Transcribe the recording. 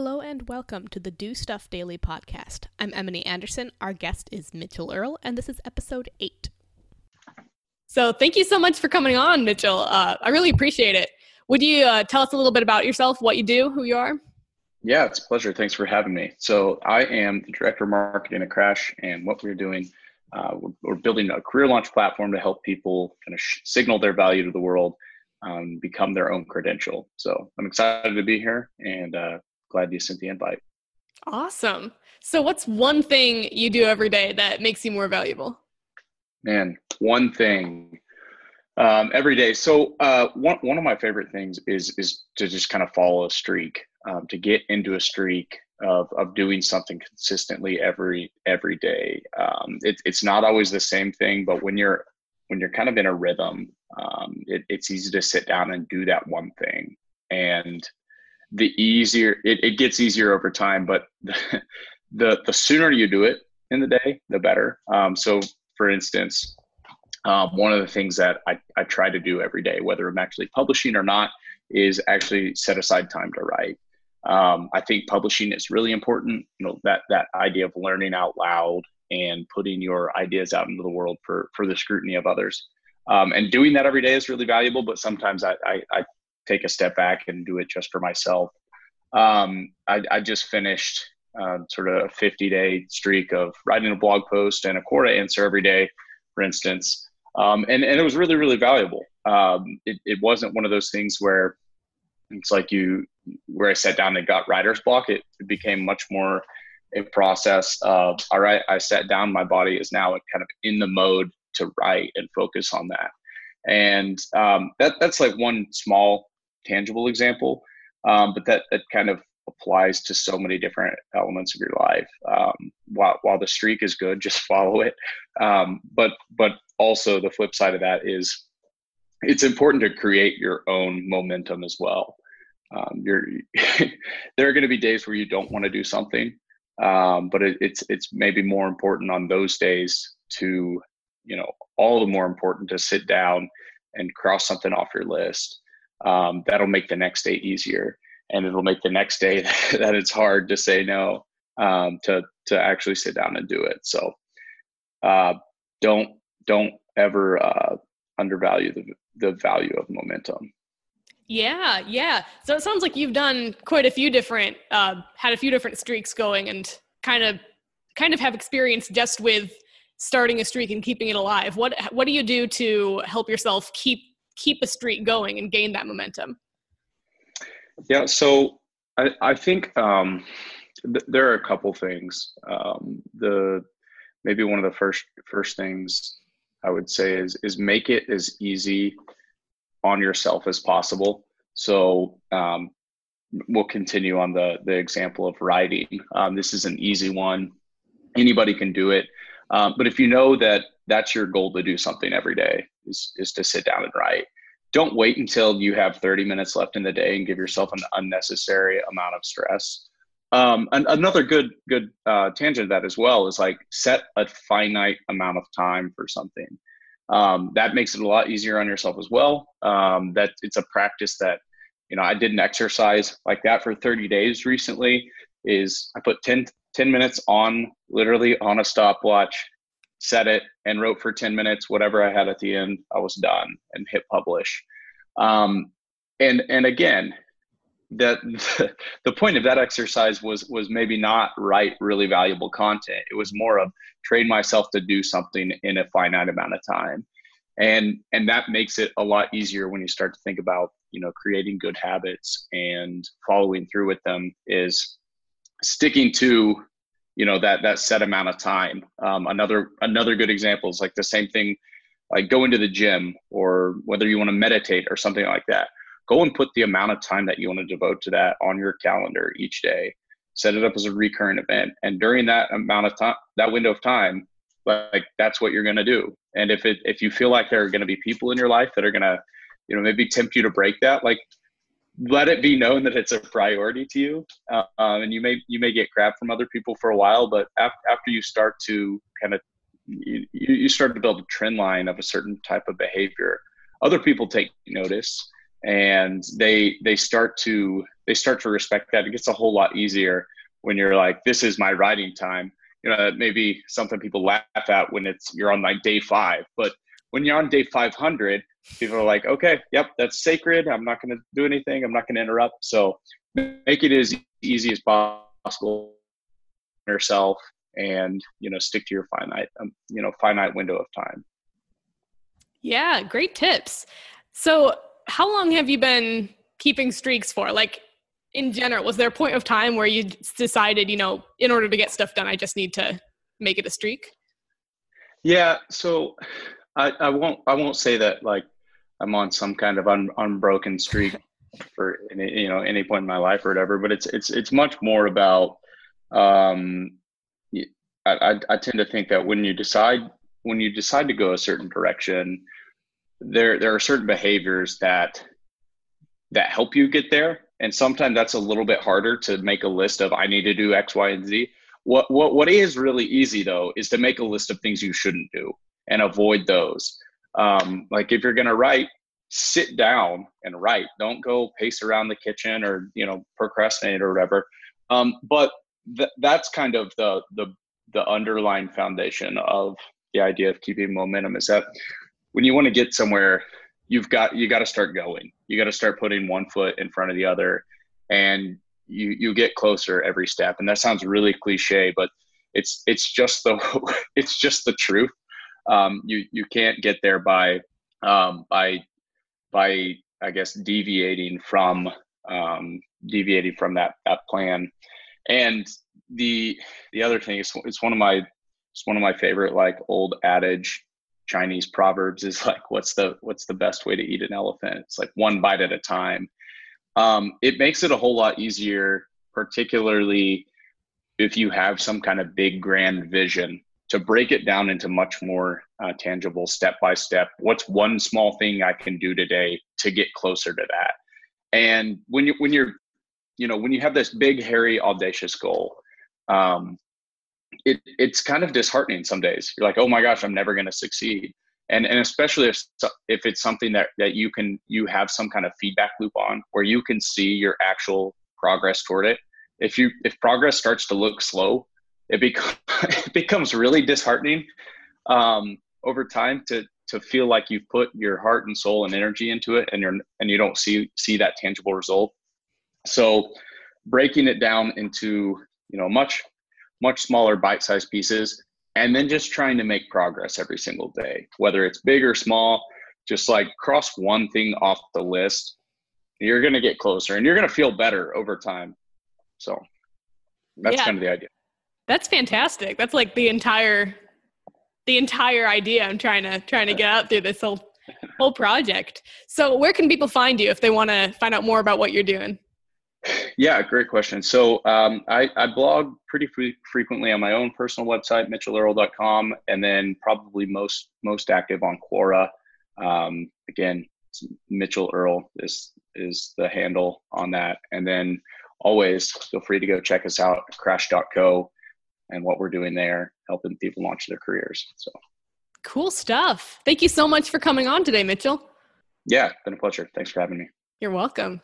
Hello and welcome to the Do Stuff Daily podcast. I'm Emily Anderson. Our guest is Mitchell Earl, and this is episode eight. So, thank you so much for coming on, Mitchell. Uh, I really appreciate it. Would you uh, tell us a little bit about yourself, what you do, who you are? Yeah, it's a pleasure. Thanks for having me. So, I am the director of marketing at Crash, and what we're doing, uh, we're, we're, building a career launch platform to help people kind of sh- signal their value to the world, um, become their own credential. So, I'm excited to be here and uh, glad you sent the invite. Awesome. So, what's one thing you do every day that makes you more valuable? Man, one thing um, every day. So, uh, one one of my favorite things is is to just kind of follow a streak, um, to get into a streak of of doing something consistently every every day. Um, it, it's not always the same thing, but when you're when you're kind of in a rhythm, um, it, it's easy to sit down and do that one thing. And the easier it, it gets easier over time but the, the, sooner you do it in the day the better. Um, so for instance um, one of the things that I, I try to do every day whether i'm actually publishing or not is actually set aside time to write. Um, i think publishing is really important you know that that idea of learning out loud and putting your ideas out into the world for for the scrutiny of others. Um, and doing that every day is really valuable but sometimes I, I, I take a step back and do it just for myself. Um, I, I, just finished uh, sort of a 50 day streak of writing a blog post and a Quora answer every day, for instance. Um, and, and it was really, really valuable. Um, it, it wasn't one of those things where it's like you, where I sat down and got writer's block. It, it became much more a process of, all right, I sat down, my body is now kind of in the mode to write and focus on that. And um, that, that's like one small tangible example, um, but that that kind of applies to so many different elements of your life. Um, while while the streak is good, just follow it. Um, but but also the flip side of that is it's important to create your own momentum as well. Um, you're there are going to be days where you don't want to do something, um, but it, it's it's maybe more important on those days to you know all the more important to sit down and cross something off your list um, that'll make the next day easier. And it'll make the next day that it's hard to say no um, to to actually sit down and do it. So uh, don't don't ever uh, undervalue the, the value of momentum. Yeah yeah. So it sounds like you've done quite a few different uh, had a few different streaks going and kind of kind of have experience just with starting a streak and keeping it alive. What what do you do to help yourself keep keep a streak going and gain that momentum? Yeah, so I, I think um, th- there are a couple things. Um, the maybe one of the first first things I would say is is make it as easy on yourself as possible. So um, we'll continue on the the example of writing. Um, this is an easy one; anybody can do it. Um, but if you know that that's your goal to do something every day is, is to sit down and write. Don't wait until you have 30 minutes left in the day and give yourself an unnecessary amount of stress. Um, and another good good uh, tangent of that as well is like set a finite amount of time for something. Um, that makes it a lot easier on yourself as well. Um, that it's a practice that you know I did an exercise like that for 30 days recently. Is I put 10, 10 minutes on literally on a stopwatch set it and wrote for 10 minutes whatever i had at the end i was done and hit publish. Um, and and again that the point of that exercise was was maybe not write really valuable content. It was more of train myself to do something in a finite amount of time. And and that makes it a lot easier when you start to think about you know creating good habits and following through with them is sticking to you know that that set amount of time. Um, another another good example is like the same thing like going to the gym or whether you want to meditate or something like that. Go and put the amount of time that you want to devote to that on your calendar each day. Set it up as a recurrent event. And during that amount of time that window of time like that's what you're going to do. And if it if you feel like there are going to be people in your life that are going to you know maybe tempt you to break that like let it be known that it's a priority to you uh, um, and you may you may get crap from other people for a while but after, after you start to kind of you, you start to build a trend line of a certain type of behavior other people take notice and they they start to they start to respect that. It gets a whole lot easier when you're like, this is my riding time. You know, that maybe something people laugh at when it's you're on like day five, but when you're on day 500, people are like, okay, yep, that's sacred. I'm not going to do anything. I'm not going to interrupt. So make it as easy as possible yourself and you know stick to your finite um, you know finite window of time yeah great tips so how long have you been keeping streaks for like in general was there a point of time where you decided you know in order to get stuff done i just need to make it a streak yeah so i, I won't i won't say that like i'm on some kind of un, unbroken streak for any, you know any point in my life or whatever but it's it's it's much more about um I, I, I tend to think that when you decide when you decide to go a certain direction there there are certain behaviors that that help you get there. And sometimes that's a little bit harder to make a list of i need to do x y and z. What what what is really easy though is to make a list of things you shouldn't do and avoid those um, like if you're going to write sit down and write. Don't go pace around the kitchen or you know procrastinate or whatever. Um, but th- that's kind of the the the underlying foundation of the idea of keeping momentum is that when you want to get somewhere you've got you got to start going. You got to start putting one foot in front of the other and you you get closer every step. And that sounds really cliche but it's it's just the it's just the truth um, you you can't get there by um, by by i guess deviating from um, deviating from that that plan and the the other thing is it's one of my it's one of my favorite like old adage Chinese proverbs is like, what's the what's the best way to eat an elephant? It's like one bite at a time. Um, it makes it a whole lot easier, particularly if you have some kind of big grand vision, to break it down into much more uh, tangible, step by step. What's one small thing I can do today to get closer to that? And when you when you're, you know, when you have this big, hairy, audacious goal, um, it it's kind of disheartening some days. You're like, oh my gosh, I'm never going to succeed. And and especially if if it's something that that you can you have some kind of feedback loop on where you can see your actual progress toward it. If you if progress starts to look slow, it becomes it becomes really disheartening um, over time to to feel like you've put your heart and soul and energy into it and you're and you don't see see that tangible result. So breaking it down into you know much much smaller bite-sized pieces and then just trying to make progress every single day whether it's big or small just like cross one thing off the list you're going to get closer and you're going to feel better over time so that's yeah. kind of the idea that's fantastic. That's like the entire the entire idea i'm trying to trying to get out through this whole whole project. So where can people find you if they want to find out more about what you're doing? Yeah, great question. So um, I, I, blog pretty free, frequently on my own personal website, mitchellearl.com, and then probably most most active on Quora. Um, again, Mitchell Earl is is the handle on that, and then always feel free to go check us out crash.co and what we're doing there, helping people launch their careers. So cool stuff. Thank you so much for coming on today, Mitchell. Yeah, been a pleasure. Thanks for having me. You're welcome.